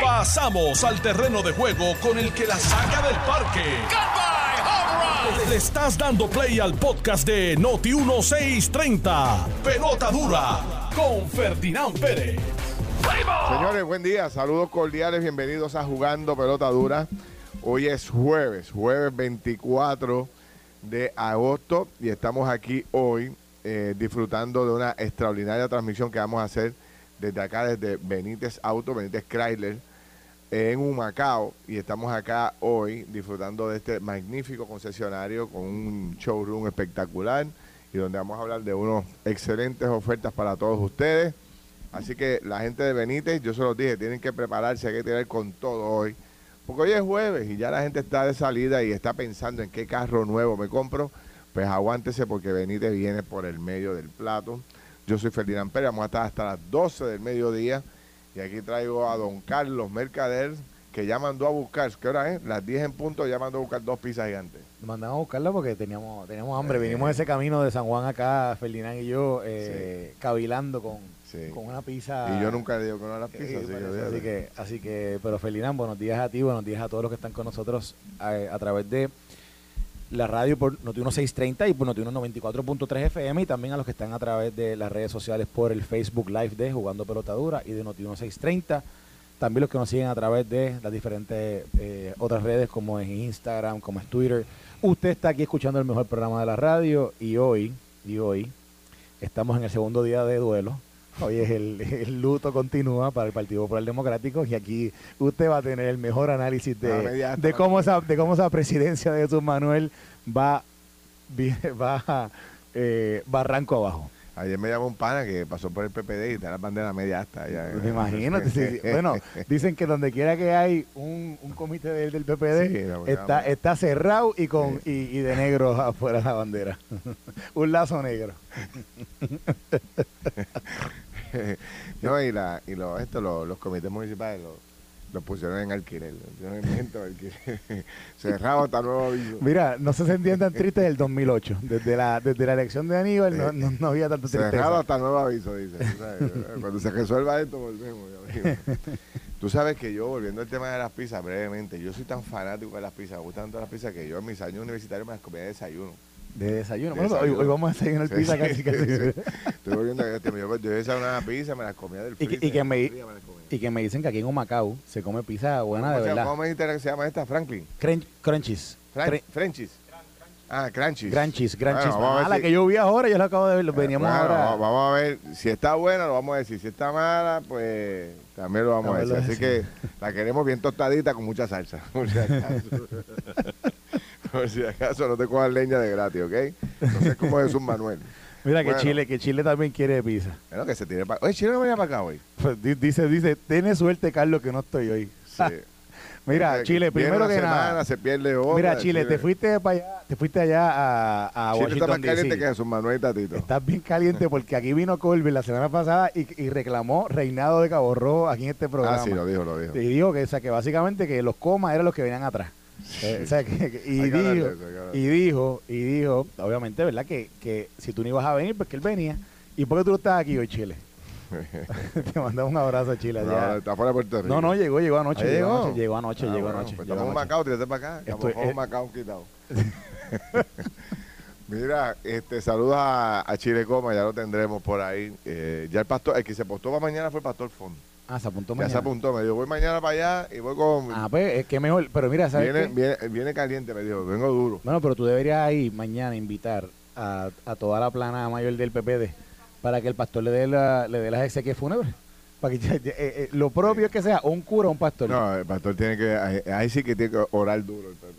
Pasamos al terreno de juego con el que la saca del parque. Le estás dando play al podcast de Noti 1630. Pelota dura con Ferdinand Pérez. Señores, buen día. Saludos cordiales. Bienvenidos a Jugando Pelota Dura. Hoy es jueves, jueves 24 de agosto y estamos aquí hoy eh, disfrutando de una extraordinaria transmisión que vamos a hacer desde acá, desde Benítez Auto, Benítez Chrysler, en Humacao. Y estamos acá hoy disfrutando de este magnífico concesionario con un showroom espectacular y donde vamos a hablar de unas excelentes ofertas para todos ustedes. Así que la gente de Benítez, yo se los dije, tienen que prepararse, hay que tener con todo hoy. Porque hoy es jueves y ya la gente está de salida y está pensando en qué carro nuevo me compro. Pues aguántese porque Benítez viene por el medio del plato. Yo soy Ferdinand Pérez, vamos a estar hasta las 12 del mediodía. Y aquí traigo a don Carlos Mercader, que ya mandó a buscar, ¿qué hora es? Las 10 en punto, ya mandó a buscar dos pizzas gigantes. Mandamos a buscarla porque teníamos, teníamos hambre. Vinimos ese camino de San Juan acá, Ferdinand y yo, eh, cavilando con, Sí. con una pizza. Y yo nunca le digo que no a las pizzas, Eh, así que, así que, pero Ferdinand, buenos días a ti, buenos días a todos los que están con nosotros eh, a, través de la radio por Noti 1630 y por Noti 94.3 FM y también a los que están a través de las redes sociales por el Facebook Live de Jugando Pelota Dura y de Noti 1630. También los que nos siguen a través de las diferentes eh, otras redes como es Instagram, como es Twitter. Usted está aquí escuchando el mejor programa de la radio y hoy, y hoy, estamos en el segundo día de duelo. Hoy es el, el luto continúa para el Partido Popular Democrático y aquí usted va a tener el mejor análisis de, cómo esa de cómo esa presidencia de Jesús Manuel va va eh, barranco abajo. Ayer me llamó un pana que pasó por el PPD y está la bandera media hasta allá. Me imagino. sí. Bueno, dicen que donde quiera que hay un, un comité del, del PPD Sí, está cerrado y con y, y de negro afuera la bandera. un lazo negro. no, y, la, y lo, esto, lo- los comités municipales los los pusieron en alquiler. Cerrado hasta nuevo aviso. Mira, no se sentían tan tristes del 2008. Desde la, desde la elección de Aníbal no, no, no había tanta Cerrado tristeza. hasta nuevo aviso, dice. Cuando se resuelva esto, volvemos. Tú sabes que yo, volviendo al tema de las pizzas brevemente, yo soy tan fanático de las pizzas, me gustan tanto las pizzas que yo en mis años universitarios me las comía de desayuno. De desayuno. De Bueno, desayuno. Hoy, hoy vamos a desayunar Sí, pizza sí, casi, casi. sí. Estoy volviendo a este, yo, yo desayunaba una pizza, me las comía del Y que- freezer. y que me- me. Y que me dicen que aquí en Humacao se come pizza buena de ¿Cómo se llama- verdad. ¿Cómo me dijiste que se llama esta? Franklin. Crunch- crunchies. Fran- Cre- Frenchies. Ah, Crunchies. Granchis, granchis. Bueno, Ah, la si- que yo vi ahora, yo la acabo de ver, lo veníamos Bueno, ahora. va- Vamos a ver, si está buena lo vamos a decir, si está mala, pues también lo vamos a decir. Así que la queremos bien tostadita con mucha salsa. Por si acaso, no te cojas leña de gratis, ¿ok? No sé cómo es un Manuel. Mira que. Chile, que Chile también quiere pizza. Bueno, que se tire para... Oye, Chile no venía para acá hoy. Pues, di- dice, dice, tiene suerte Carlos que no estoy hoy. Sí. Mira, Eh, Chile, primero que semana, nada. se pierde otra. Mira, Chile, te fuiste para allá, te fuiste allá a, a Chile está más Washington caliente que. Jesús Manuel Tatito. Estás bien caliente porque aquí vino Colby la semana pasada y, y reclamó reinado de Cabo Rojo aquí en este programa. Ah, sí, lo dijo, lo dijo. Y dijo que, o sea, que básicamente que los comas eran los que venían atrás. Eh, o sea, que- que- y, dijo, y dijo, y dijo, obviamente, ¿verdad? Que, que si tú no ibas a venir, pues que él venía. ¿Y por qué tú no estás aquí hoy, Chile? Te mandamos un abrazo a Chile. No, está fuera de Puerto Rico. No, no, llegó, llegó anoche. ¿Ah, Llegó llegó? anoche, llegó anoche, Ah, llegó bueno, anoche. pues llegó estamos en. Macao, tírate para acá. Estamos en eh. Macao quitado. Mira, este, saluda a, a Chile Coma, ya lo tendremos por ahí. Eh, ya el pastor, el que se postó para mañana fue el pastor Fon. Ah, se apuntó Ya mañana. se apuntó, me dijo, voy mañana para allá y voy con... Ah, pues es que mejor. Pero mira, ¿sabes viene, qué? viene, viene caliente, me dijo, vengo duro. Bueno, pero tú deberías ahí mañana invitar a, a toda la plana mayor del PPD para que el pastor le dé, la, le dé las exequias fúnebres. Para que, eh, eh, lo propio es que sea un cura o un pastor. No, el pastor tiene que, ahí, ahí sí que tiene que orar duro. el pastor.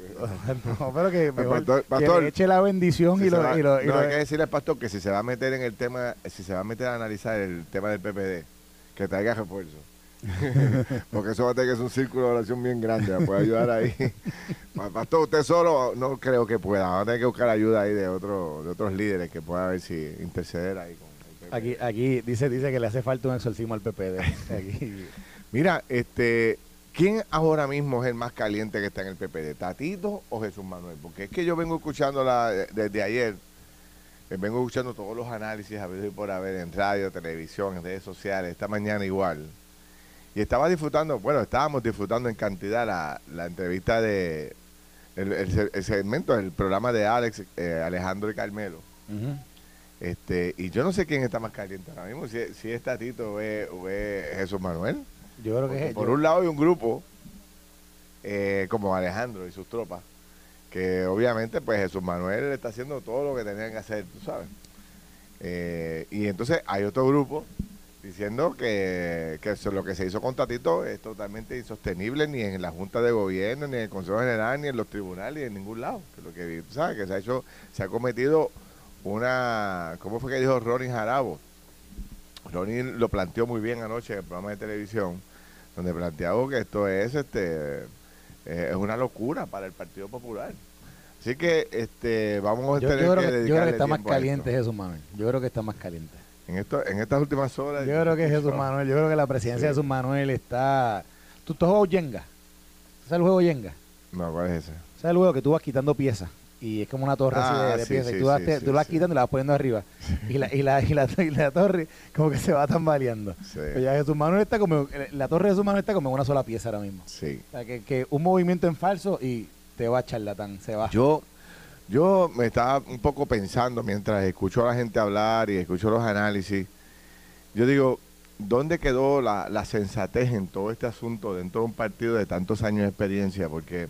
No, pero que mejor pastor- que le eche la bendición Si y lo, va- y lo- y no, lo- hay que decirle al pastor que si se va a meter en el tema, si se va a meter a analizar el tema del PPD, que traiga refuerzo. Porque eso va a tener que ser un círculo de oración bien grande, me puede ayudar ahí. Pa- Pastor, usted solo no creo que pueda, va a tener que buscar ayuda ahí de, otro, de otros líderes que pueda ver si interceder ahí con el PPD. Aquí, aquí dice, dice que le hace falta un exorcismo al PPD. Aquí. Mira, este, ¿quién ahora mismo es el más caliente que está en el PPD? ¿Tatito o Jesús Manuel? Porque es que yo vengo escuchándola de- desde ayer, eh, vengo escuchando todos los análisis a veces por haber en radio, televisión, en redes sociales, esta mañana igual. Y estaba disfrutando, bueno, estábamos disfrutando en cantidad la, la entrevista de, el, el, segmento, el programa de Alex, eh, Alejandro y Carmelo. este Y yo no sé quién está más caliente ahora mismo, si, si es Tatito o es, Jesús Manuel. Yo creo que es, Por un lado hay un grupo eh, como Alejandro y sus tropas, que obviamente pues Jesús Manuel está haciendo todo lo que tenían que hacer, tú sabes. Eh, y entonces hay otro grupo diciendo que, que lo que se hizo con Tatito es totalmente insostenible ni en la Junta de Gobierno, ni en el Consejo General, ni en los tribunales, ni en ningún lado. Que lo que ¿sabes? que se ha hecho, se ha cometido una, ¿cómo fue que dijo Ronnie Jarabo? Ronnie lo planteó muy bien anoche en el programa de televisión, donde planteaba que esto es este eh, es una locura para el Partido Popular. Así que este vamos a tener yo creo que, Yo creo que está más caliente Jesús Manuel. Yo creo que está más caliente. En, esto, en estas últimas horas. Yo creo que Jesús Manuel, yo creo que la presidencia de Jesús Manuel está. ¿Tú, tú juegas Yenga? ¿Sabes el juego Yenga? No, ¿cuál es ese? ¿Sabes el juego que tú vas quitando piezas? Y es como una torre así de, ah, piezas. y tú, la quitando y la vas poniendo arriba. Y, la, y, la, y, la, y, la, torre como que se va tambaleando. Pero ya Jesús Manuel está como. La torre de Jesús Manuel está como en una sola pieza ahora mismo. Sí. O sea, que, que un movimiento en falso y te va a charlatán, se va. Yo yo me estaba un poco pensando mientras escucho a la gente hablar y escucho los análisis. Yo digo, ¿dónde quedó la, sensatez en todo este asunto dentro de un partido de tantos años de experiencia? Porque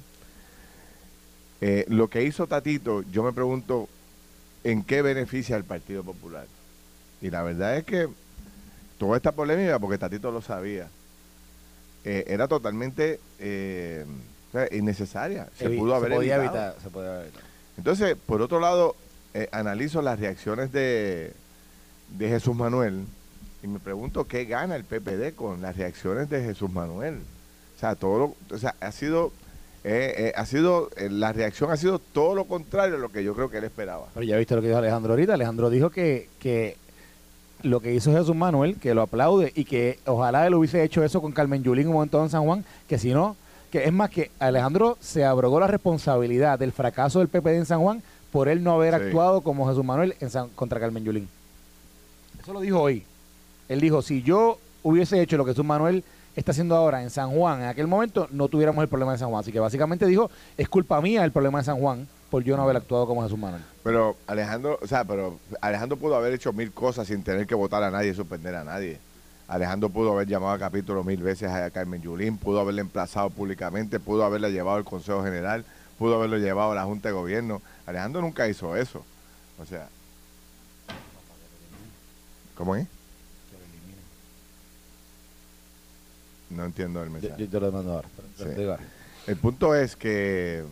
eh, lo que hizo Tatito, yo me pregunto, ¿en qué beneficia al Partido Popular? Y la verdad es que toda esta polémica, porque Tatito lo sabía, eh, era totalmente eh, innecesaria. Se pudo haber evitado. se podía haber evitado. Entonces, por otro lado, analizo las reacciones de, de Jesús Manuel y me pregunto qué gana el PPD con las reacciones de Jesús Manuel. O sea, todo o sea, ha sido eh, eh, ha sido, la reacción ha sido todo lo contrario a lo que yo creo que él esperaba. Pero ya viste lo que dijo Alejandro ahorita. Alejandro dijo que, que lo que hizo Jesús Manuel, que lo aplaude y que ojalá él hubiese hecho eso con Carmen Yulín un momento en San Juan, que si no, que es más que Alejandro se abrogó la responsabilidad del fracaso del PPD en San Juan por él no haber actuado como Jesús Manuel en contra Carmen Yulín. Eso lo dijo hoy. Él dijo, si yo hubiese hecho lo que Jesús Manuel está haciendo ahora en San Juan, en aquel momento no tuviéramos el problema de San Juan. Así que básicamente dijo, es culpa mía el problema de San Juan por yo no haber actuado como Jesús Manuel. Pero Alejandro, o sea, pero Alejandro pudo haber hecho mil cosas sin tener que votar a nadie y suspender a nadie. Alejandro pudo haber llamado a capítulo mil veces a Carmen Yulín, pudo haberle emplazado públicamente, pudo haberle llevado al Consejo General, pudo haberlo llevado a la Junta de Gobierno. Alejandro nunca hizo eso. O sea, ¿cómo es? No entiendo el mensaje. Yo, te lo mando ahora. El punto es que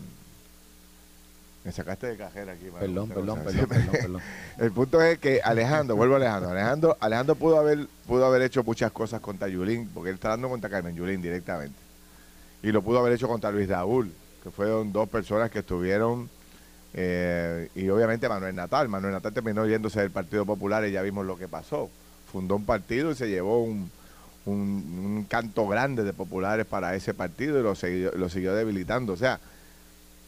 me sacaste de cajera aquí. Perdón, perdón, perdón, perdón, El punto es que Alejandro, vuelvo a Alejandro, Alejandro, Alejandro pudo haber, pudo haber hecho muchas cosas contra Yulín, porque él está dando contra Carmen Yulín directamente. Y lo pudo haber hecho contra Luis Raúl, que fueron dos personas que estuvieron, eh, y obviamente Manuel Natal. Manuel Natal terminó yéndose del Partido Popular y ya vimos lo que pasó. Fundó un partido y se llevó un, un, canto grande de populares para ese partido y lo, lo siguió debilitando. O sea,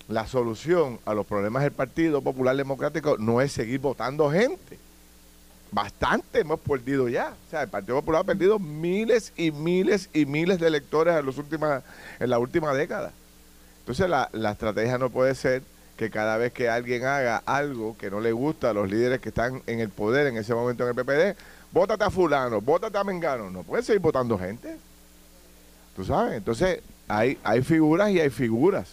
la solución a los problemas del Partido Popular Democrático no es seguir votando gente. Bastante hemos perdido ya. O sea, el Partido Popular ha perdido miles y miles y miles de electores en, los últimas, en la última década. Entonces la, la estrategia no puede ser que cada vez que alguien haga algo que no le gusta a los líderes que están en el poder en ese momento en el PPD, vótate a fulano, vótate a Mengano. No pueden seguir votando gente. ¿Tú sabes? Entonces hay, hay figuras y hay figuras.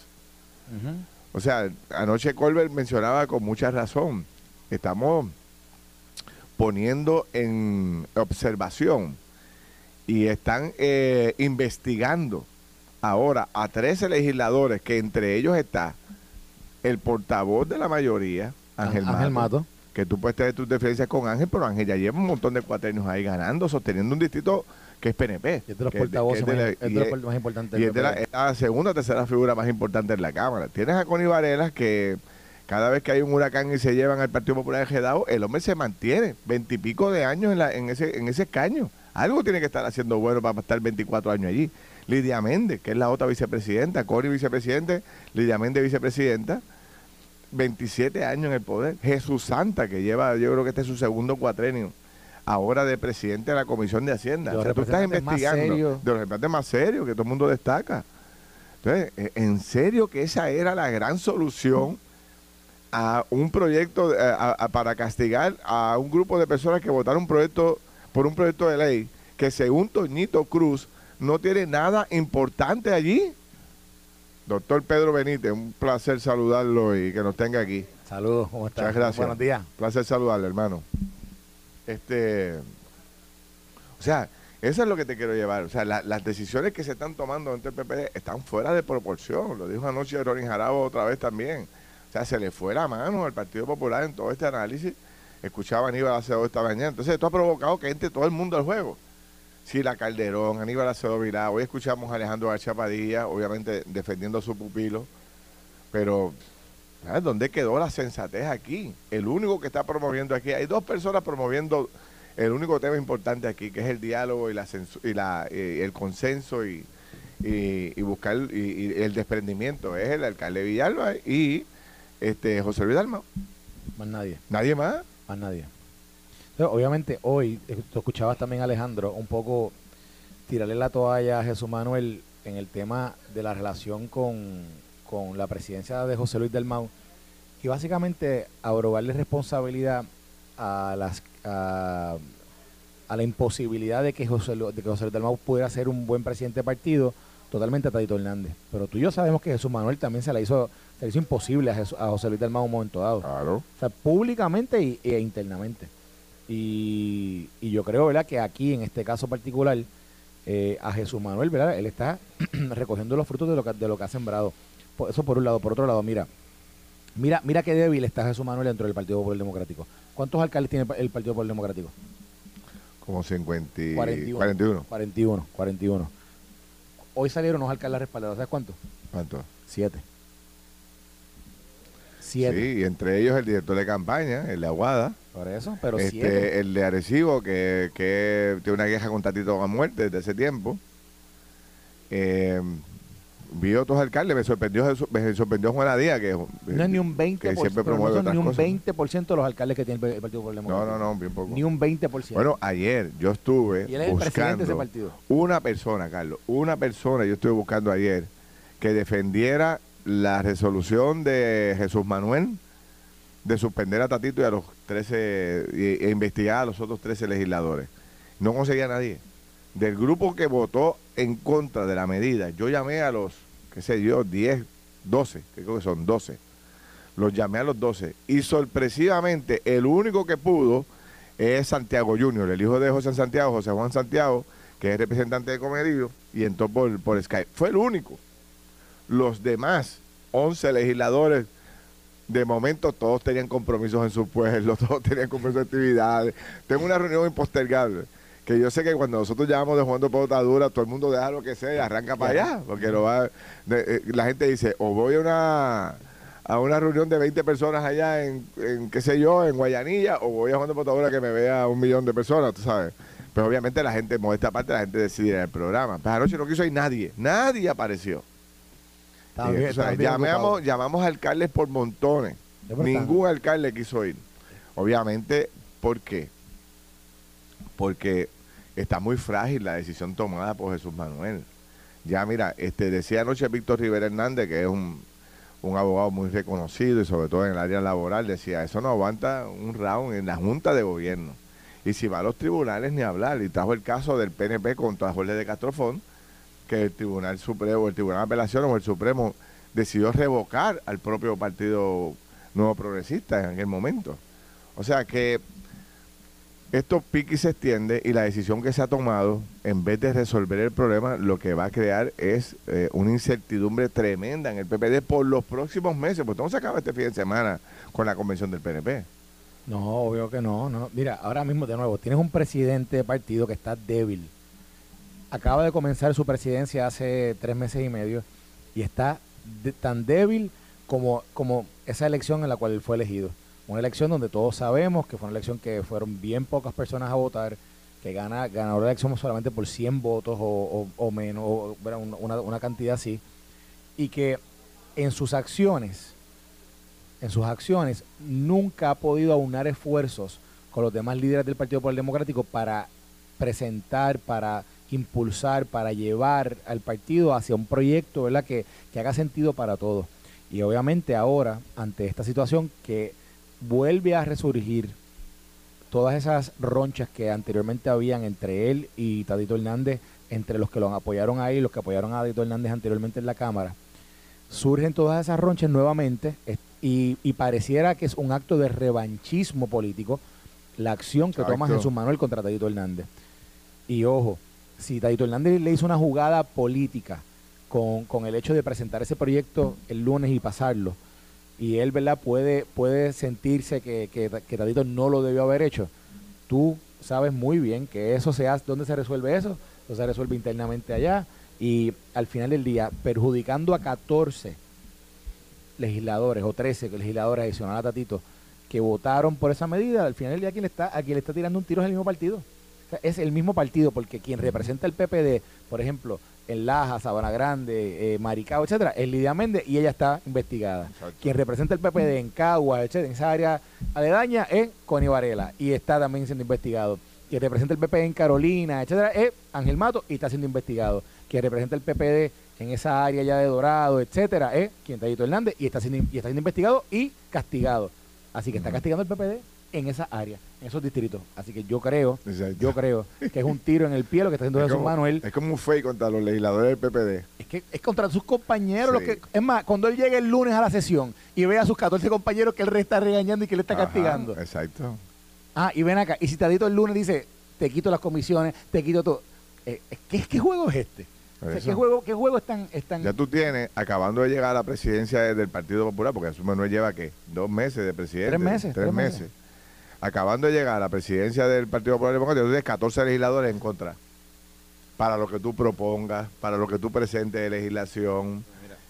O sea, anoche Colbert mencionaba con mucha razón, estamos poniendo en observación y están eh, investigando ahora a 13 legisladores, que entre ellos está el portavoz de la mayoría, Ángel, Mato, que tú puedes tener tus diferencias con Ángel, pero Ángel ya lleva un montón de cuaternios ahí ganando, sosteniendo un distrito que es PNP. es de los portavoces más, importantes. Y es de la, segunda o tercera figura más importante en la Cámara. Tienes a Connie Varela que cada vez que hay un huracán y se llevan al Partido Popular de Gedao, el hombre se mantiene veintipico de años en, la, en, ese, en ese escaño. Algo tiene que estar haciendo bueno para estar 24 años allí. Lidia Méndez, que es la otra vicepresidenta, Connie vicepresidente, Lidia Méndez vicepresidenta, 27 años en el poder. Jesús Santa, que lleva, yo creo que este es su segundo cuatrenio ahora de presidente de la Comisión de Hacienda. De O sea, tú estás investigando de los representantes más serios que todo el mundo destaca. Entonces, eh, en serio que esa era la gran solución a un proyecto, eh, a- a- para castigar a un grupo de personas que votaron un proyecto, por un proyecto de ley que según Toñito Cruz no tiene nada importante allí. Doctor Pedro Benítez, un placer saludarlo y que nos tenga aquí. Saludos, ¿cómo estás? Muchas gracias. Buenos días. Placer saludarle, hermano. Este, o sea, eso es lo que te quiero llevar. O sea, la- las decisiones que se están tomando entre el PPD están fuera de proporción. Lo dijo anoche Rorin Jarabo otra vez también. O sea, se le fue la mano al Partido Popular en todo este análisis. Escuchaba a Aníbal Acevedo esta mañana. Entonces, esto ha provocado que entre todo el mundo al juego. Sila Calderón, Aníbal Acevedo Vilá. Hoy escuchamos a Alejandro García Padilla, obviamente defendiendo a su pupilo. Pero ¿Sabes ¿Dónde quedó la sensatez aquí? El único que está promoviendo aquí, hay dos personas promoviendo el único tema importante aquí, que es el diálogo y, la y la, eh, el consenso y, y- y buscar y, y el desprendimiento. Es el alcalde Villalba y este José Luis Dalmau. Más nadie, Nadie más. más nadie. Obviamente, hoy, eh, tú escuchabas también a Alejandro un poco tirarle la toalla a Jesús Manuel en el tema de la relación con, con la presidencia de José Luis del Mau y básicamente abrogarle responsabilidad a las a, a la imposibilidad de que José, de que José Luis del Mau pudiera ser un buen presidente de partido totalmente a Tadito Hernández. Pero tú y yo sabemos que Jesús Manuel también se le hizo, se le hizo imposible a, Jesús- a José Luis del Mau en un momento dado. Claro. O sea, públicamente y, e internamente. Y, y yo creo, ¿verdad?, que aquí, en este caso particular, eh, a Jesús Manuel, ¿verdad?, él está recogiendo los frutos de lo que, de lo que ha sembrado. Por- eso por un lado. Por otro lado, mira, mira mira qué débil está Jesús Manuel dentro del Partido Popular Democrático. ¿Cuántos alcaldes tiene el Partido Popular Democrático? Como 50 y 41. 41. 41, 41. Hoy salieron unos alcaldes respaldados. ¿Sabes cuántos? ¿Cuánto? Siete. Siete. Sí, y entre ellos el director de campaña, el de Aguada. Por eso, pero este, siete. el de Arecibo, que, que tiene una queja con Tatito a muerte desde ese tiempo. Eh, vi otros alcaldes, me sorprendió me sorprendió Juana Díaz, que, No es ni un 20%, que siempre no son ni un cosas. 20% de los alcaldes que tiene el el Partido Popular No, no, no, bien poco. Ni un 20%. Bueno, ayer yo estuve y él es el presidente de ese buscando partido. una persona, Carlos, una persona, yo estuve buscando ayer, que defendiera la resolución de Jesús Manuel de suspender a Tatito y a los 13, y- e investigar a los otros 13 legisladores. No conseguía nadie. Del grupo que votó en contra de la medida, yo llamé a los, qué sé yo, 10, 12, que creo que son 12. Los llamé a los 12 y sorpresivamente el único que pudo es Santiago Junior, el hijo de José Santiago, José Juan Santiago, que es representante de Comerío, y entró por, por Skype. Fue el único. Los demás 11 legisladores, de momento todos tenían compromisos en sus pueblos, todos tenían compromisos de actividades. Tengo una reunión impostergable. Que yo sé que cuando nosotros llamamos de jugando pelota dura, todo el mundo deja lo que sea y arranca para allá. Porque lo va, de- eh, la gente dice, o voy a una a una reunión de 20 personas allá en, en, qué sé yo, en Guayanilla, o voy a jugando pelota dura que me vea un millón de personas, tú sabes. Pero obviamente la gente, modesta parte, la gente decide al programa. Pues anoche no quiso ir nadie, nadie apareció. Bien- llamamos, alcaldes por montones. Ningún alcalde quiso ir. Obviamente, ¿por qué? Porque está muy frágil la decisión tomada por Jesús Manuel. Ya mira, este decía anoche Víctor Rivera Hernández, que es un, un abogado muy reconocido y sobre todo en el área laboral, decía, eso no aguanta un round en la Junta de Gobierno. Y si va a los tribunales, ni hablar. Y trajo el caso del PNP contra Jorge de Castrofón, que el Tribunal Supremo, el Tribunal de Apelaciones o el Supremo decidió revocar al propio Partido Nuevo Progresista en aquel momento. O sea que esto pique y se extiende y la decisión que se ha tomado, en vez de resolver el problema, lo que va a crear es eh, una incertidumbre tremenda en el PPD por los próximos meses, porque no se acaba este fin de semana con la convención del PNP. No, obvio que no, no. Mira, ahora mismo de nuevo, tienes un presidente de partido que está débil. Acaba de comenzar su presidencia hace tres meses y medio y está de- tan débil como, como esa elección en la cual él fue elegido. Una elección donde todos sabemos que fue una elección que fueron bien pocas personas a votar, que gana, ganó la elección solamente por 100 votos o, menos, o, una- una cantidad así, y que en sus acciones en sus acciones, nunca ha podido aunar esfuerzos con los demás líderes del Partido Popular Democrático para presentar, para impulsar, para llevar al partido hacia un proyecto ¿verdad? Que, que haga sentido para todos. Y obviamente ahora, ante esta situación que vuelve a resurgir todas esas ronchas que anteriormente habían entre él y Tadito Hernández, entre los que lo apoyaron ahí y los que apoyaron a Tadito Hernández anteriormente en la Cámara, surgen todas esas ronchas nuevamente y, pareciera que es un acto de revanchismo político la acción que toma Jesús Manuel contra Tadito Hernández. Y ojo, si Tadito Hernández le hizo una jugada política con, el hecho de presentar ese proyecto el lunes y pasarlo, y él, ¿verdad?, puede, puede sentirse que, que, Tadito no lo debió haber hecho, tú sabes muy bien que eso se hace, ¿dónde se resuelve eso? Eso se resuelve internamente allá, y al final del día, perjudicando a 14 legisladores o 13 legisladores adicionales a Tatito que votaron por esa medida, al final del día quien le está, a quien le está tirando un tiro es el mismo partido es el mismo partido, porque quien representa el PPD, por ejemplo, en Laja, Sabana Grande, eh, Maricao, etcétera, es Lidia Méndez y ella está investigada. Quien representa el PPD en Cagua, etcétera, en esa área aledaña es Connie Varela y está también siendo investigado. Quien representa el PPD en Carolina, etcétera, es Ángel Mato y está siendo investigado. Quien representa el PPD en esa área ya de Dorado, etcétera, es quien Hernández y está siendo, y está siendo investigado y castigado. Así que está castigando el PPD en esa área, en esos distritos. Así que yo creo, yo creo que es un tiro en el pie lo que está haciendo Jesús Manuel. Es como un fake contra los legisladores del PPD. Es que es contra sus compañeros. Lo que, es más, cuando él llegue el lunes a la sesión y ve a sus 14 compañeros que él está regañando y que le está castigando. Exacto. Ah, y ven acá, y si Tadito el lunes dice, te quito las comisiones, te quito todo. Eh, ¿qué, ¿Qué juego es este? ¿qué, juego, ¿Qué juego están, están...? Ya tú tienes, acabando de llegar a la presidencia del Partido Popular, porque Jesús Manuel lleva, ¿qué? Dos meses de presidente. Tres meses. Tres, meses acabando de llegar a la presidencia del Partido Popular Democrático, tú tienes 14 legisladores en contra. Para lo que tú propongas, para lo que tú presentes de legislación,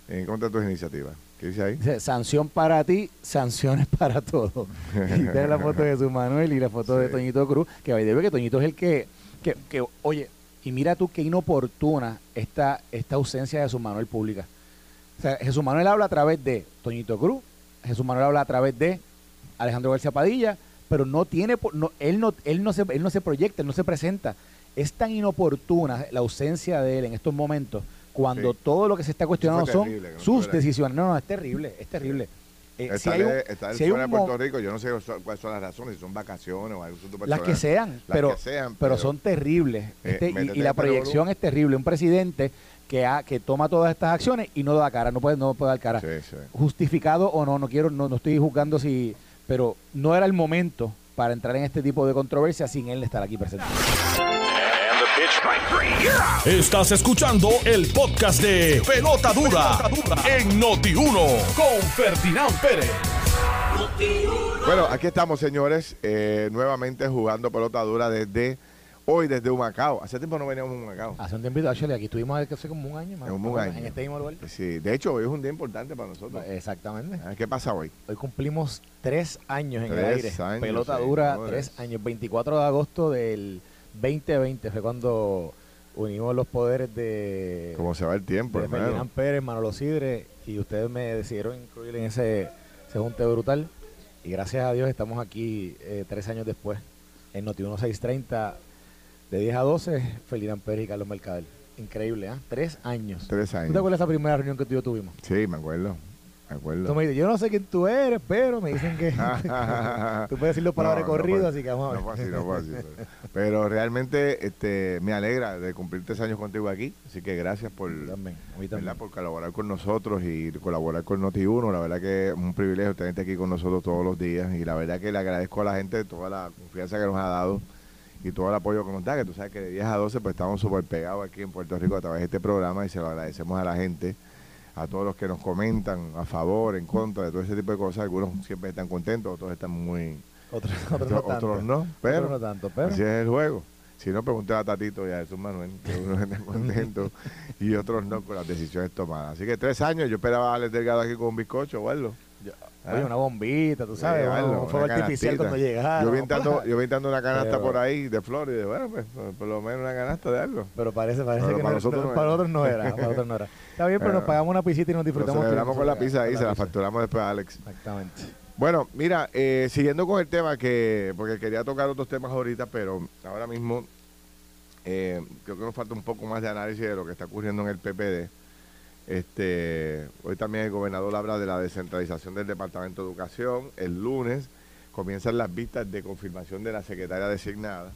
en contra de tus iniciativas. ¿Qué dice ahí? Dice, sanción para ti, sanciones para todos. y la foto de su Manuel y la foto de Toñito Cruz, que debe que Toñito es el que, que, que, oye, y mira tú qué inoportuna esta, esta ausencia de su Manuel pública. O sea, Jesús Manuel habla a través de Toñito Cruz, Jesús Manuel habla a través de Alejandro García Padilla, pero no tiene, no, él, no, él, no se, él no se proyecta, él no se presenta. Es tan inoportuna la ausencia de él en estos momentos, cuando todo lo que se está cuestionando son sus decisiones. No, no, es terrible, es terrible. Eh, está si si fuera de Puerto Rico, yo no sé cuáles son las razones, si son vacaciones o algo Las que sean, pero, pero, son terribles. Eh, este, y, la proyección es terrible. Un presidente que, ha, que toma todas estas acciones y no da cara, no puede, no puede dar cara. Justificado o no, no quiero, no, no estoy juzgando si pero no era el momento para entrar en este tipo de controversia sin él estar aquí presente. Estás escuchando el podcast de Pelota Dura, en Noti1 con Ferdinand Pérez. Bueno, aquí estamos, señores, eh, nuevamente jugando pelota dura desde hoy desde Humacao. Hace tiempo no veníamos a Humacao. Hace un tiempito, actually, aquí estuvimos hace como un año más. En un año. En este mismo lugar. Sí, de hecho, hoy es un día importante para nosotros. Exactamente. Ah, ¿Qué pasa hoy? Hoy cumplimos tres años en el aire. Pelota dura, tres años. 24 de agosto del 2020 fue cuando unimos los poderes de... ¿Cómo se va el tiempo, de Ferdinand Pérez, Manolo Sidre, y ustedes me decidieron incluir en ese, ese junte brutal. Y gracias a Dios estamos aquí eh, tres años después en Noti 1630 de 10 a 12, Ferdinand Pérez y Carlos Mercader. Increíble, ¿ah? Tres años. Tres años. ¿Tú te acuerdas de esa primera reunión que tú y yo tuvimos? Sí, me acuerdo. Me acuerdo. me yo no sé quién tú eres, pero me dicen que tú puedes decirlo para no, recorrido, así que vamos a ver. No fue así, no fue así. pero, realmente este, me alegra de cumplir tres años contigo aquí. Así que gracias por, también, por colaborar con nosotros y colaborar con Noti1. La verdad que es un privilegio tenerte aquí con nosotros todos los días. Y la verdad que le agradezco a la gente toda la confianza que nos ha dado y todo el apoyo que nos da, que tú sabes que de 10 a 12 pues estamos súper pegados aquí en Puerto Rico a través de este programa y se lo agradecemos a la gente, a todos los que nos comentan a favor, en contra de todo ese tipo de cosas. Algunos siempre están contentos, otros están muy... Otros, otros, no, pero, no tanto, pero, así es el juego. Si no, pregunté a Tatito y a Jesús Manuel, que unos están contentos y otros no con las decisiones tomadas. Así que tres años, yo esperaba a Alex Delgado aquí con un bizcocho o algo. Oye, una bombita, tú sabes, un fuego artificial cuando llegara. Yo vi entrando, yo vi entrando una canasta por ahí de flores y de, bueno, pues por lo menos una canasta de algo. Pero parece, parece que para, nosotros, no, para nosotros no era. Para nosotros no era. Está bien, pero nos pagamos una pisita y nos disfrutamos. Nos con la pizza ahí, se la facturamos después a Alex. Exactamente. Bueno, mira, eh, siguiendo con el tema que, porque quería tocar otros temas ahorita, pero ahora mismo eh, creo que nos falta un poco más de análisis de lo que está ocurriendo en el PPD. Este, hoy también el gobernador habla de la descentralización del Departamento de Educación. El lunes comienzan las vistas de confirmación de la secretaria designada.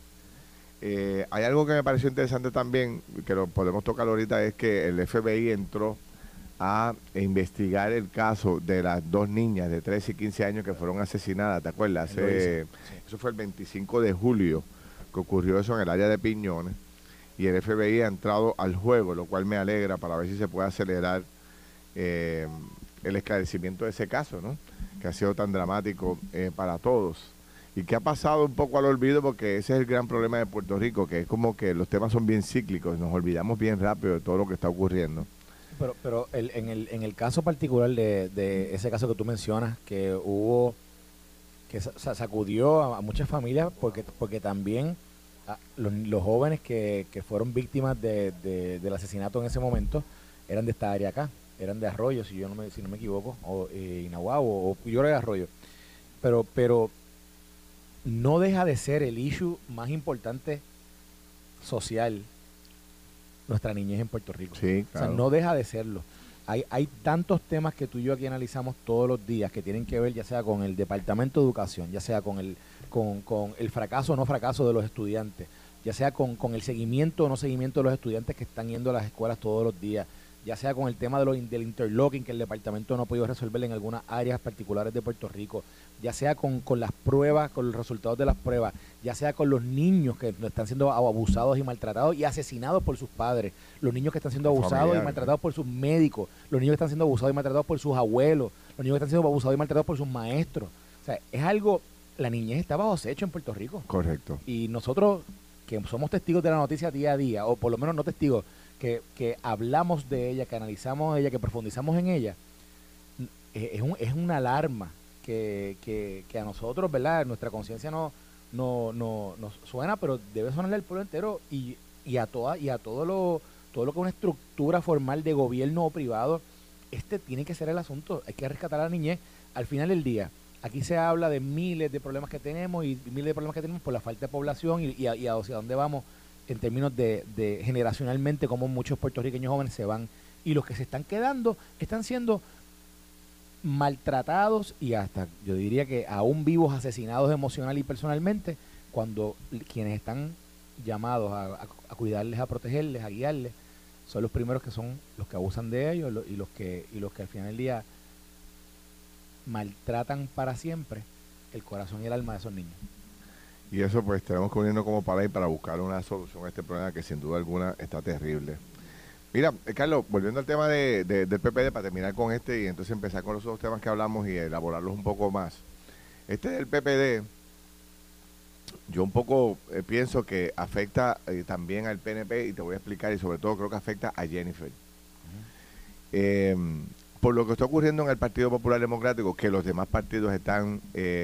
Eh, hay algo que me pareció interesante también, que lo podemos tocar ahorita, es que el FBI entró a investigar el caso de las dos niñas de 13 y 15 años que fueron asesinadas, ¿te acuerdas? Eso fue el 25 de julio que ocurrió eso en el área de Piñones y el FBI ha entrado al juego, lo cual me alegra para ver si se puede acelerar eh, el esclarecimiento de ese caso, ¿no? Que ha sido tan dramático eh, para todos y que ha pasado un poco al olvido porque ese es el gran problema de Puerto Rico, que es como que los temas son bien cíclicos, nos olvidamos bien rápido de todo lo que está ocurriendo. Pero, pero en, el, en el caso particular de, ese caso que tú mencionas, que hubo, que sacudió a, muchas familias porque, porque también los, jóvenes que, fueron víctimas de, del asesinato en ese momento eran de esta área acá, eran de Arroyo, si yo no me, si no me equivoco, o eh, o, yo era de Arroyo. Pero, pero no deja de ser el issue más importante social nuestra niñez en Puerto Rico. Sí, O sea, no deja de serlo. Hay, hay tantos temas que tú y yo aquí analizamos todos los días que tienen que ver ya sea con el Departamento de Educación, ya sea con el, con, con el fracaso o no fracaso de los estudiantes, ya sea con, con el seguimiento o no seguimiento de los estudiantes que están yendo a las escuelas todos los días, ya sea con el tema de lo, del interlocking que el departamento no ha podido resolver en algunas áreas particulares de Puerto Rico, ya sea con, las pruebas, con los resultados de las pruebas, ya sea con los niños que están siendo abusados y maltratados y asesinados por sus padres, los niños que están siendo abusados y maltratados por sus médicos, los niños que están siendo abusados y maltratados por sus abuelos, los niños que están siendo abusados y maltratados por sus maestros. O sea, es algo, la niñez está bajo acecho en Puerto Rico. Correcto. Y nosotros, que somos testigos de la noticia día a día, o por lo menos no testigos, que, que hablamos de ella, que analizamos ella, que profundizamos en ella, es, un, es una alarma que, que, a nosotros, ¿verdad? Nuestra conciencia no, no, no, nos suena, pero debe sonarle al pueblo entero y, y a toda, y a todo lo, todo lo que es una estructura formal de gobierno o privado, este tiene que ser el asunto. Hay que rescatar a la niñez. Al final del día, aquí se habla de miles de problemas que tenemos y miles de problemas que tenemos por la falta de población y, hacia dónde vamos en términos de, generacionalmente, cómo muchos puertorriqueños jóvenes se van. Y los que se están quedando están siendo maltratados y hasta, yo diría que aún vivos, asesinados emocional y personalmente, cuando quienes están llamados a, cuidarles, a protegerles, a guiarles, son los primeros que son los que abusan de ellos y los que y los que al final del día maltratan para siempre el corazón y el alma de esos niños. Y eso pues tenemos que unirnos como para para buscar una solución a este problema que sin duda alguna está terrible. Mira, eh, Carlos, volviendo al tema de, del PPD, para terminar con este y entonces empezar con los otros temas que hablamos y elaborarlos un poco más. Este del PPD, yo un poco eh, pienso que afecta eh, también al PNP y te voy a explicar y sobre todo creo que afecta a Jennifer. Por lo que está ocurriendo en el Partido Popular Democrático, que los demás partidos están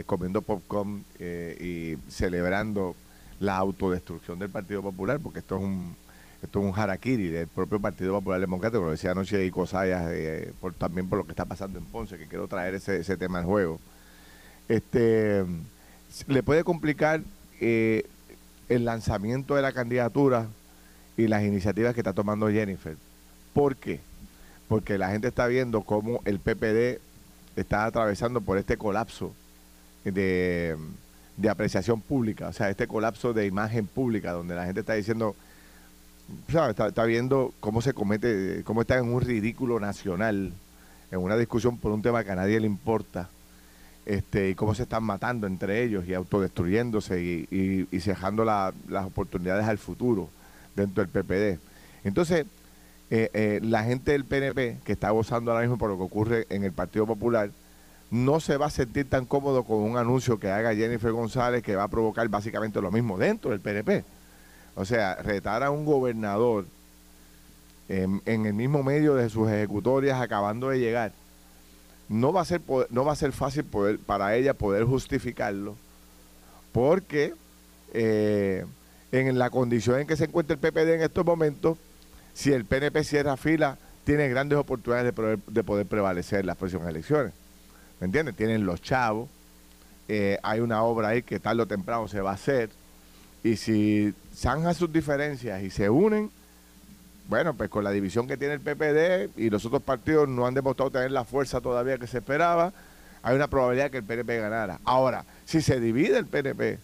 comiendo popcorn y celebrando la autodestrucción del Partido Popular, porque esto es un esto es un harakiri del propio Partido Popular Democrático, lo decía anoche Ico Sayas, eh, también por lo que está pasando en Ponce, que quiero traer ese, ese tema al juego. Este, le puede complicar eh, el lanzamiento de la candidatura y las iniciativas que está tomando Jennifer. ¿Por qué? Porque la gente está viendo cómo el PPD está atravesando por este colapso de, de apreciación pública, o sea, este colapso de imagen pública, donde la gente está diciendo Está, viendo cómo se comete, cómo está en un ridículo nacional, en una discusión por un tema que a nadie le importa, este, y cómo se están matando entre ellos y autodestruyéndose y, y, cejando las oportunidades al futuro dentro del PPD. Entonces, eh, eh, la gente del PNP, que está gozando ahora mismo por lo que ocurre en el Partido Popular, no se va a sentir tan cómodo con un anuncio que haga Jennifer González que va a provocar básicamente lo mismo dentro del PNP. O sea, retar a un gobernador en, el mismo medio de sus ejecutorias acabando de llegar, no va a ser, no va a ser fácil poder, para ella poder justificarlo, porque eh, en la condición en que se encuentra el PPD en estos momentos, si el PNP cierra fila, tiene grandes oportunidades de poder, de poder prevalecer las próximas elecciones. ¿Me entiendes? Tienen los chavos. Eh, hay una obra ahí que tarde o temprano se va a hacer. Y si zanjan sus diferencias y se unen, bueno, pues con la división que tiene el PPD y los otros partidos no han demostrado tener la fuerza todavía que se esperaba, hay una probabilidad que el PNP ganara. Ahora, si se divide el PNP,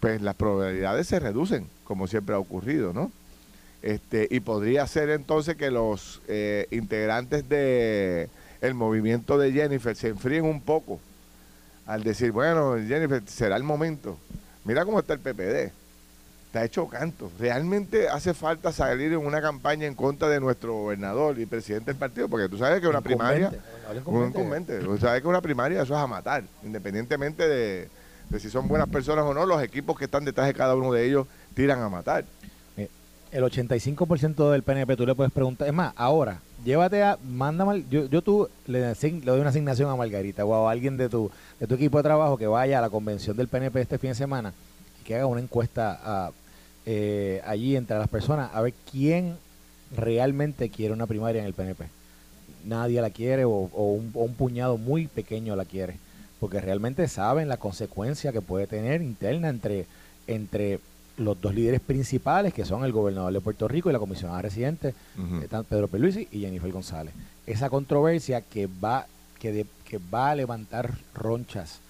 pues las probabilidades se reducen, como siempre ha ocurrido, ¿no? Este, y podría ser entonces que los eh, integrantes de el movimiento de Jennifer se enfríen un poco al decir, bueno, Jennifer, será el momento. Mira cómo está el PPD. Está hecho canto. Realmente hace falta salir en una campaña en contra de nuestro gobernador y presidente del partido, porque tú sabes que una primaria, un incumbente, tú sabes que una primaria eso es a matar, independientemente de, de si son buenas personas o no, los equipos que están detrás de cada uno de ellos tiran a matar el 85% del PNP tú le puedes preguntar, es más, ahora, llévate a, manda mal, yo, yo tú le, le, doy una asignación a Margarita o a alguien de tu, de tu equipo de trabajo que vaya a la convención del PNP este fin de semana y que haga una encuesta eh, allí entre las personas a ver quién realmente quiere una primaria en el PNP. Nadie la quiere o, un, puñado muy pequeño la quiere, porque realmente saben la consecuencia que puede tener interna entre, entre los dos líderes principales, que son el gobernador de Puerto Rico y la comisionada residente, eh, Pedro Peluisi y Jennifer González. Esa controversia que va, que, que va a levantar ronchas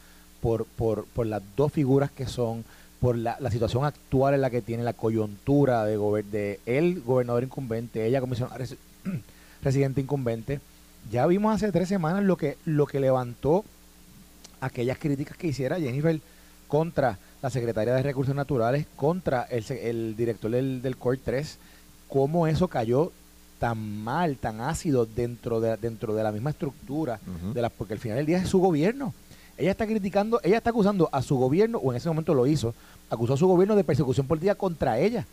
por, por, por las dos figuras que son, por la, situación actual en la que tiene la coyuntura de, de el gobernador incumbente, ella comisionada residente incumbente. Ya vimos hace tres semanas lo que, lo que levantó aquellas críticas que hiciera Jennifer contra la secretaria de Recursos Naturales contra el, director del, del COR 3, cómo eso cayó tan mal, tan ácido dentro de, dentro de la misma estructura, de la, porque al final del día es su gobierno. Ella está criticando, ella está acusando a su gobierno, o en ese momento lo hizo, acusó a su gobierno de persecución política contra ella.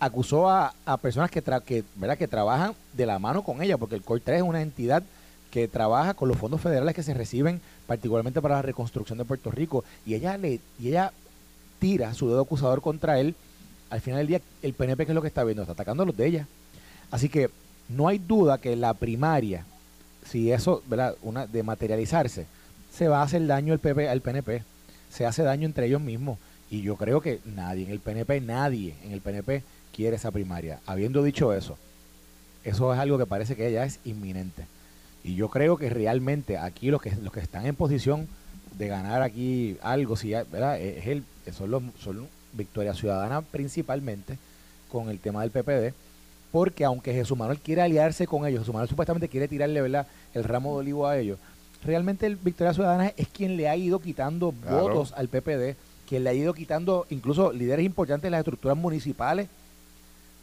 Acusó a, personas que, que, ¿verdad? que trabajan de la mano con ella, porque el COR 3 es una entidad que trabaja con los fondos federales que se reciben particularmente para la reconstrucción de Puerto Rico, y ella le y ella tira su dedo acusador contra él, al final del día el PNP que es lo que está viendo, está atacando a los de ella. Así que no hay duda que la primaria, si eso, ¿verdad? Una de materializarse, se va a hacer daño al, PP, al PNP, se hace daño entre ellos mismos. Y yo creo que nadie en el PNP, nadie en el PNP quiere esa primaria. Habiendo dicho eso, eso es algo que parece que ya es inminente. Y yo creo que realmente aquí los que, los que están en posición de ganar aquí algo, si ¿verdad? Es el, son, los, son Victoria Ciudadana principalmente con el tema del PPD, porque aunque Jesús Manuel quiere aliarse con ellos, Jesús Manuel supuestamente quiere tirarle ¿verdad? el ramo de olivo a ellos, realmente el Victoria Ciudadana es quien le ha ido quitando votos al PPD, quien le ha ido quitando incluso líderes importantes de las estructuras municipales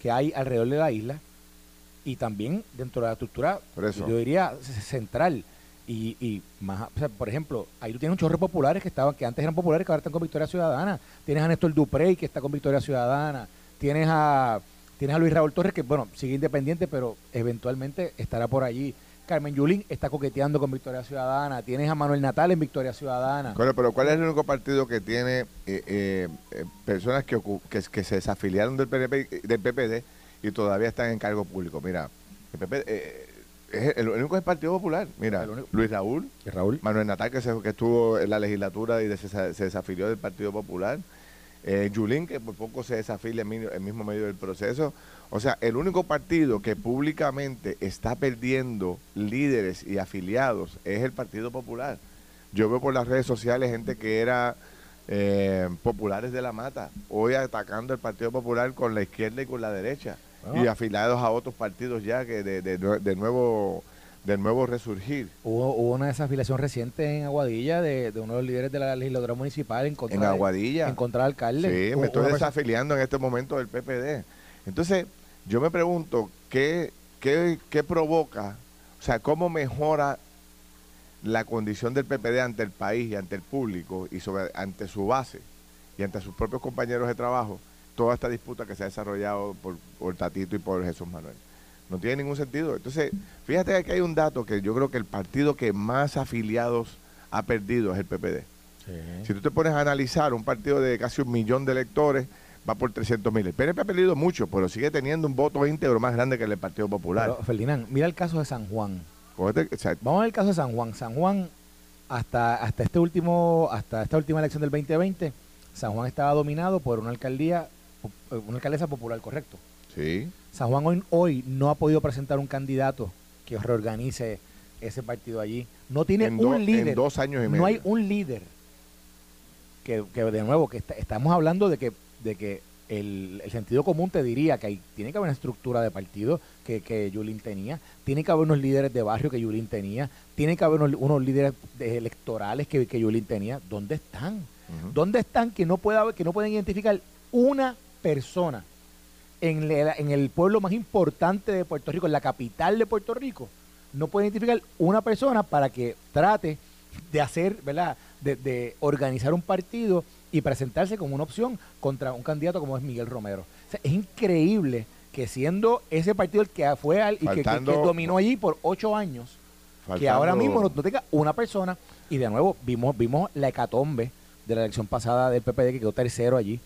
que hay alrededor de la isla y también dentro de la estructura, yo diría, central. Y, y más, por ejemplo, ahí tú tienes un chorro populares que estaban, que antes eran populares, que ahora están con Victoria Ciudadana. Tienes a Néstor Duprey, que está con Victoria Ciudadana. Tienes a, tienes a Luis Raúl Torres, que bueno, sigue independiente, pero eventualmente estará por allí. Carmen Yulín está coqueteando con Victoria Ciudadana. Tienes a Manuel Natal en Victoria Ciudadana. pero ¿cuál es el único partido que tiene eh, eh, eh, personas que, que, que, se desafiliaron del, PNP, del PPD y todavía están en cargo público. Mira, el PP eh, es el, único es el Partido Popular. Mira, Luis Raúl, Raúl, Manuel Natal, que, que estuvo en la legislatura y se, desafilió del Partido Popular. Eh, Yulín, que por poco se desafilia en el mismo medio del proceso. O sea, el único partido que públicamente está perdiendo líderes y afiliados es el Partido Popular. Yo veo por las redes sociales gente que era eh, populares de la mata, hoy atacando el Partido Popular con la izquierda y con la derecha y afiliados a otros partidos ya que de, de, nuevo del nuevo resurgir. Hubo, una desafiliación reciente en Aguadilla de, uno de los líderes de la legislatura municipal en contra, en Aguadilla. en contra del alcalde. Sí, me estoy desafiliando en este momento del PPD. Entonces, yo me pregunto, ¿qué, qué, qué provoca? O sea, ¿cómo mejora la condición del PPD ante el país y ante el público y sobre, ante su base y ante sus propios compañeros de trabajo? Toda esta disputa que se ha desarrollado por, por Tatito y por Jesús Manuel. No tiene ningún sentido. Entonces, fíjate que hay un dato que yo creo que el partido que más afiliados ha perdido es el PPD. Si tú te pones a analizar un partido de casi un millón de electores, va por 300 mil. El PNP ha perdido mucho, pero sigue teniendo un voto íntegro más grande que el Partido Popular. Ferdinand, mira el caso de San Juan. Vamos al caso de San Juan. San Juan, hasta, hasta este último, hasta esta última elección del 2020, San Juan estaba dominado por una alcaldía, una alcaldesa popular, correcto. Sí. San Juan hoy, hoy no ha podido presentar un candidato que reorganice ese partido allí. No tiene un líder. En dos años y medio. No hay un líder. Que, de nuevo, que estamos hablando de que, de que el, sentido común te diría que hay, tiene que haber una estructura de partido que, que Yulín tenía, tiene que haber unos líderes de barrio que Yulín tenía, tiene que haber unos, líderes electorales que, que Yulín tenía. ¿Dónde están? ¿Dónde están que no, pueda, que no pueden identificar una persona en, en el pueblo más importante de Puerto Rico, en la capital de Puerto Rico? No pueden identificar una persona para que trate de hacer, ¿verdad? De, de organizar un partido y presentarse como una opción contra un candidato como es Miguel Romero. es increíble que siendo ese partido el que fue al, y que, dominó allí por ocho años, que ahora mismo no, tenga una persona. Y de nuevo vimos, vimos la hecatombe de la elección pasada del PPD que quedó tercero allí.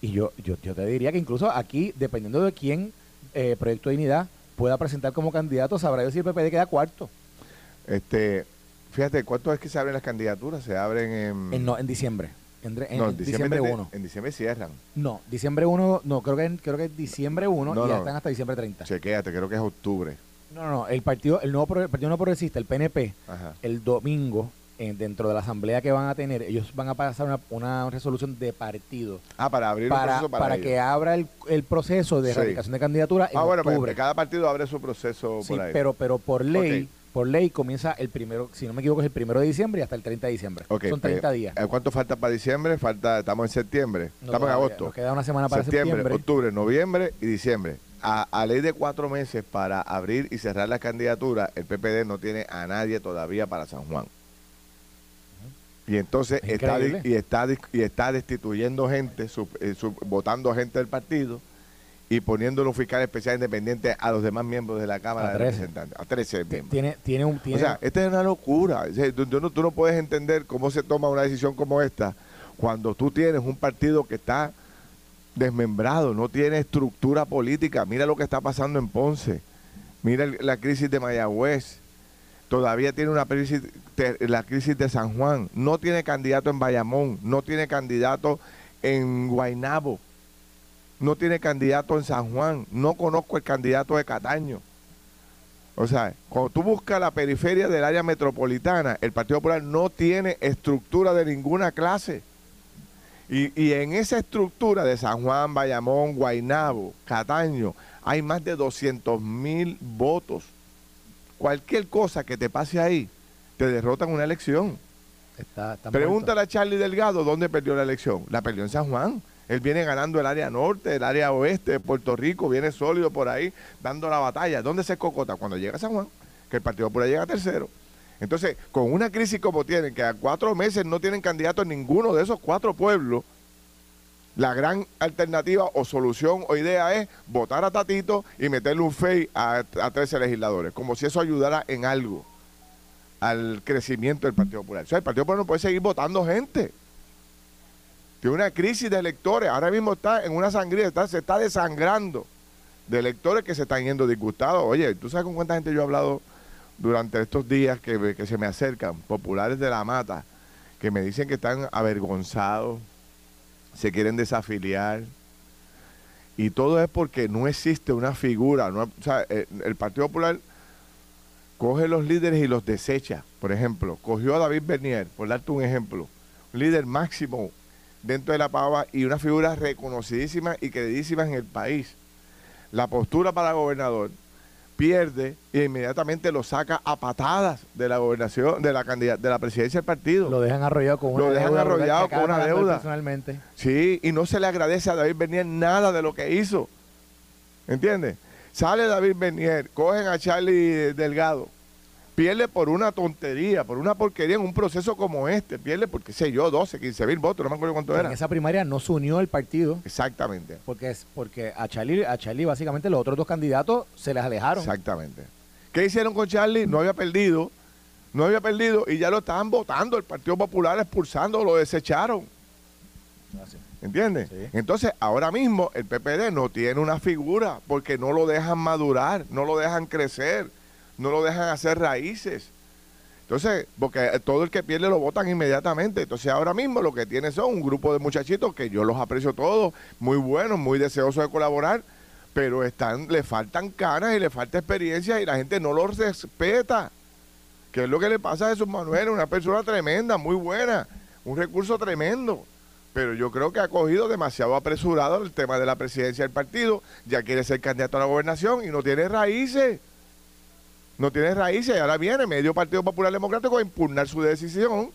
Y yo, yo, yo te diría que incluso aquí, dependiendo de quién eh, Proyecto de Dignidad pueda presentar como candidato, sabrá yo si el PPD queda cuarto. Este, fíjate, ¿cuánto es que se abren las candidaturas? Se abren en... no, en diciembre. En, en, diciembre, 1. En diciembre cierran. No, diciembre 1, no, creo que, creo que es diciembre 1 y ya están hasta diciembre 30. Chequéate, creo que es octubre. No, no, no, el partido, el nuevo el partido no progresista, el PNP, el domingo, dentro de la asamblea que van a tener, ellos van a pasar una, una resolución de partido. Ah, para abrir para, proceso para, para que abra el, el proceso de erradicación de candidatura ah, bueno, pues, cada partido abre su proceso sí, pero, pero por ley por ley comienza el primero, si no me equivoco, es el primero de diciembre y hasta el 30 de diciembre. Son 30 pues, días. Eh, ¿Cuánto falta para diciembre? Falta, estamos en septiembre, estamos en agosto. Nos queda una semana para septiembre. septiembre. octubre, noviembre y diciembre. A, ley de cuatro meses para abrir y cerrar la candidatura, el PPD no tiene a nadie todavía para San Juan. Y entonces está, y está, y está destituyendo gente, eh, votando gente del partido y poniendo un fiscal especial independiente a los demás miembros de la Cámara de Representantes. A 13 miembros. Tiene, tiene un, O sea, esta es una locura. tú, no, tú no puedes entender cómo se toma una decisión como esta cuando tú tienes un partido que está desmembrado, no tiene estructura política. Mira lo que está pasando en Ponce. Mira la crisis de Mayagüez. Todavía tiene una crisis, la crisis de San Juan. No tiene candidato en Bayamón. No tiene candidato en Guaynabo no tiene candidato en San Juan, no conozco el candidato de Cataño. O sea, cuando tú buscas la periferia del área metropolitana, el Partido Popular no tiene estructura de ninguna clase. Y, en esa estructura de San Juan, Bayamón, Guaynabo, Cataño, hay más de 200 mil votos. Cualquier cosa que te pase ahí, te derrotan una elección. Pregúntale a Charlie Delgado dónde perdió la elección. La perdió en San Juan. Él viene ganando el área norte, el área oeste de Puerto Rico, viene sólido por ahí, dando la batalla. ¿Dónde se cocota? Cuando llega a San Juan, que el Partido Popular llega tercero. Entonces, con una crisis como tienen, que a cuatro meses no tienen candidato en ninguno de esos cuatro pueblos, la gran alternativa o solución o idea es votar a Tatito y meterle un FEI a, a 13 legisladores, como si eso ayudara en algo al crecimiento del Partido Popular. O sea, el Partido Popular no puede seguir votando gente. Tiene una crisis de electores. Ahora mismo está en una sangría, se está desangrando de electores que se están yendo disgustados. Oye, ¿tú sabes con cuánta gente yo he hablado durante estos días que, que se me acercan, populares de la mata, que me dicen que están avergonzados, se quieren desafiliar? Y todo es porque no existe una figura. Sea, el, Partido Popular coge los líderes y los desecha. Por ejemplo, cogió a David Bernier, por darte un ejemplo, líder máximo dentro de la pava y una figura reconocidísima y queridísima en el país. La postura para gobernador pierde e inmediatamente lo saca a patadas de la gobernación, de la de la presidencia del partido. Lo dejan arrollado con una lo dejan arrollado con una deuda. Personalmente. Sí, y no se le agradece a David Bernier nada de lo que hizo. ¿Entiendes? Sale David Bernier, cogen a Charlie Delgado, pierde por una tontería, por una porquería en un proceso como este. Pierde por, qué sé yo, 12, 15 mil votos, no me acuerdo cuánto era. En esa primaria no se unió el partido. Exactamente. Porque, es, porque a, Charlie, a Charlie básicamente los otros dos candidatos se les alejaron. Exactamente. ¿Qué hicieron con Charlie? No había perdido, no había perdido y ya lo estaban votando. El Partido Popular expulsando, lo desecharon. ¿Entiendes? Entonces, ahora mismo el PPD no tiene una figura porque no lo dejan madurar, no lo dejan crecer no lo dejan hacer raíces. Entonces, porque todo el que pierde lo votan inmediatamente. Entonces, ahora mismo lo que tiene son un grupo de muchachitos que yo los aprecio todos, muy buenos, muy deseosos de colaborar, pero están, le faltan caras y le falta experiencia y la gente no los respeta. ¿Qué es lo que le pasa a Jesús Manuel? Una persona tremenda, muy buena, un recurso tremendo. Pero yo creo que ha cogido demasiado apresurado el tema de la presidencia del partido, ya quiere ser candidato a la gobernación y no tiene raíces no tiene raíces y ahora viene medio Partido Popular Democrático a impugnar su decisión.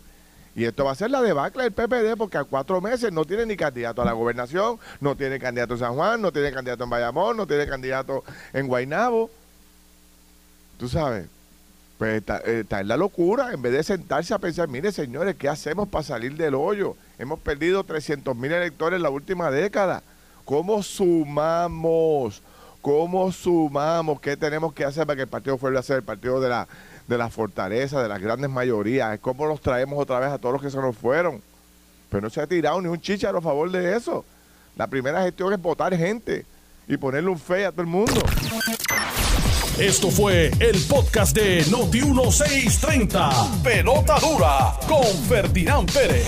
Y esto va a ser la debacle del PPD porque a cuatro meses no tiene ni candidato a la gobernación, no tiene candidato en San Juan, no tiene candidato en Bayamón, no tiene candidato en Guaynabo. Tú sabes, pues está, eh, está, en la locura, en vez de sentarse a pensar, mire señores, ¿qué hacemos para salir del hoyo? Hemos perdido 300 mil electores en la última década. ¿Cómo sumamos? ¿Cómo sumamos? ¿Qué tenemos que hacer para que el partido vuelva a ser el partido de la, de la fortaleza, de las grandes mayorías? ¿Cómo los traemos otra vez a todos los que se nos fueron? Pero no se ha tirado ni un chicharo a favor de eso. La primera gestión es votar gente y ponerle un fe a todo el mundo. Esto fue el podcast de Noti1630. Pelota dura con Ferdinand Pérez.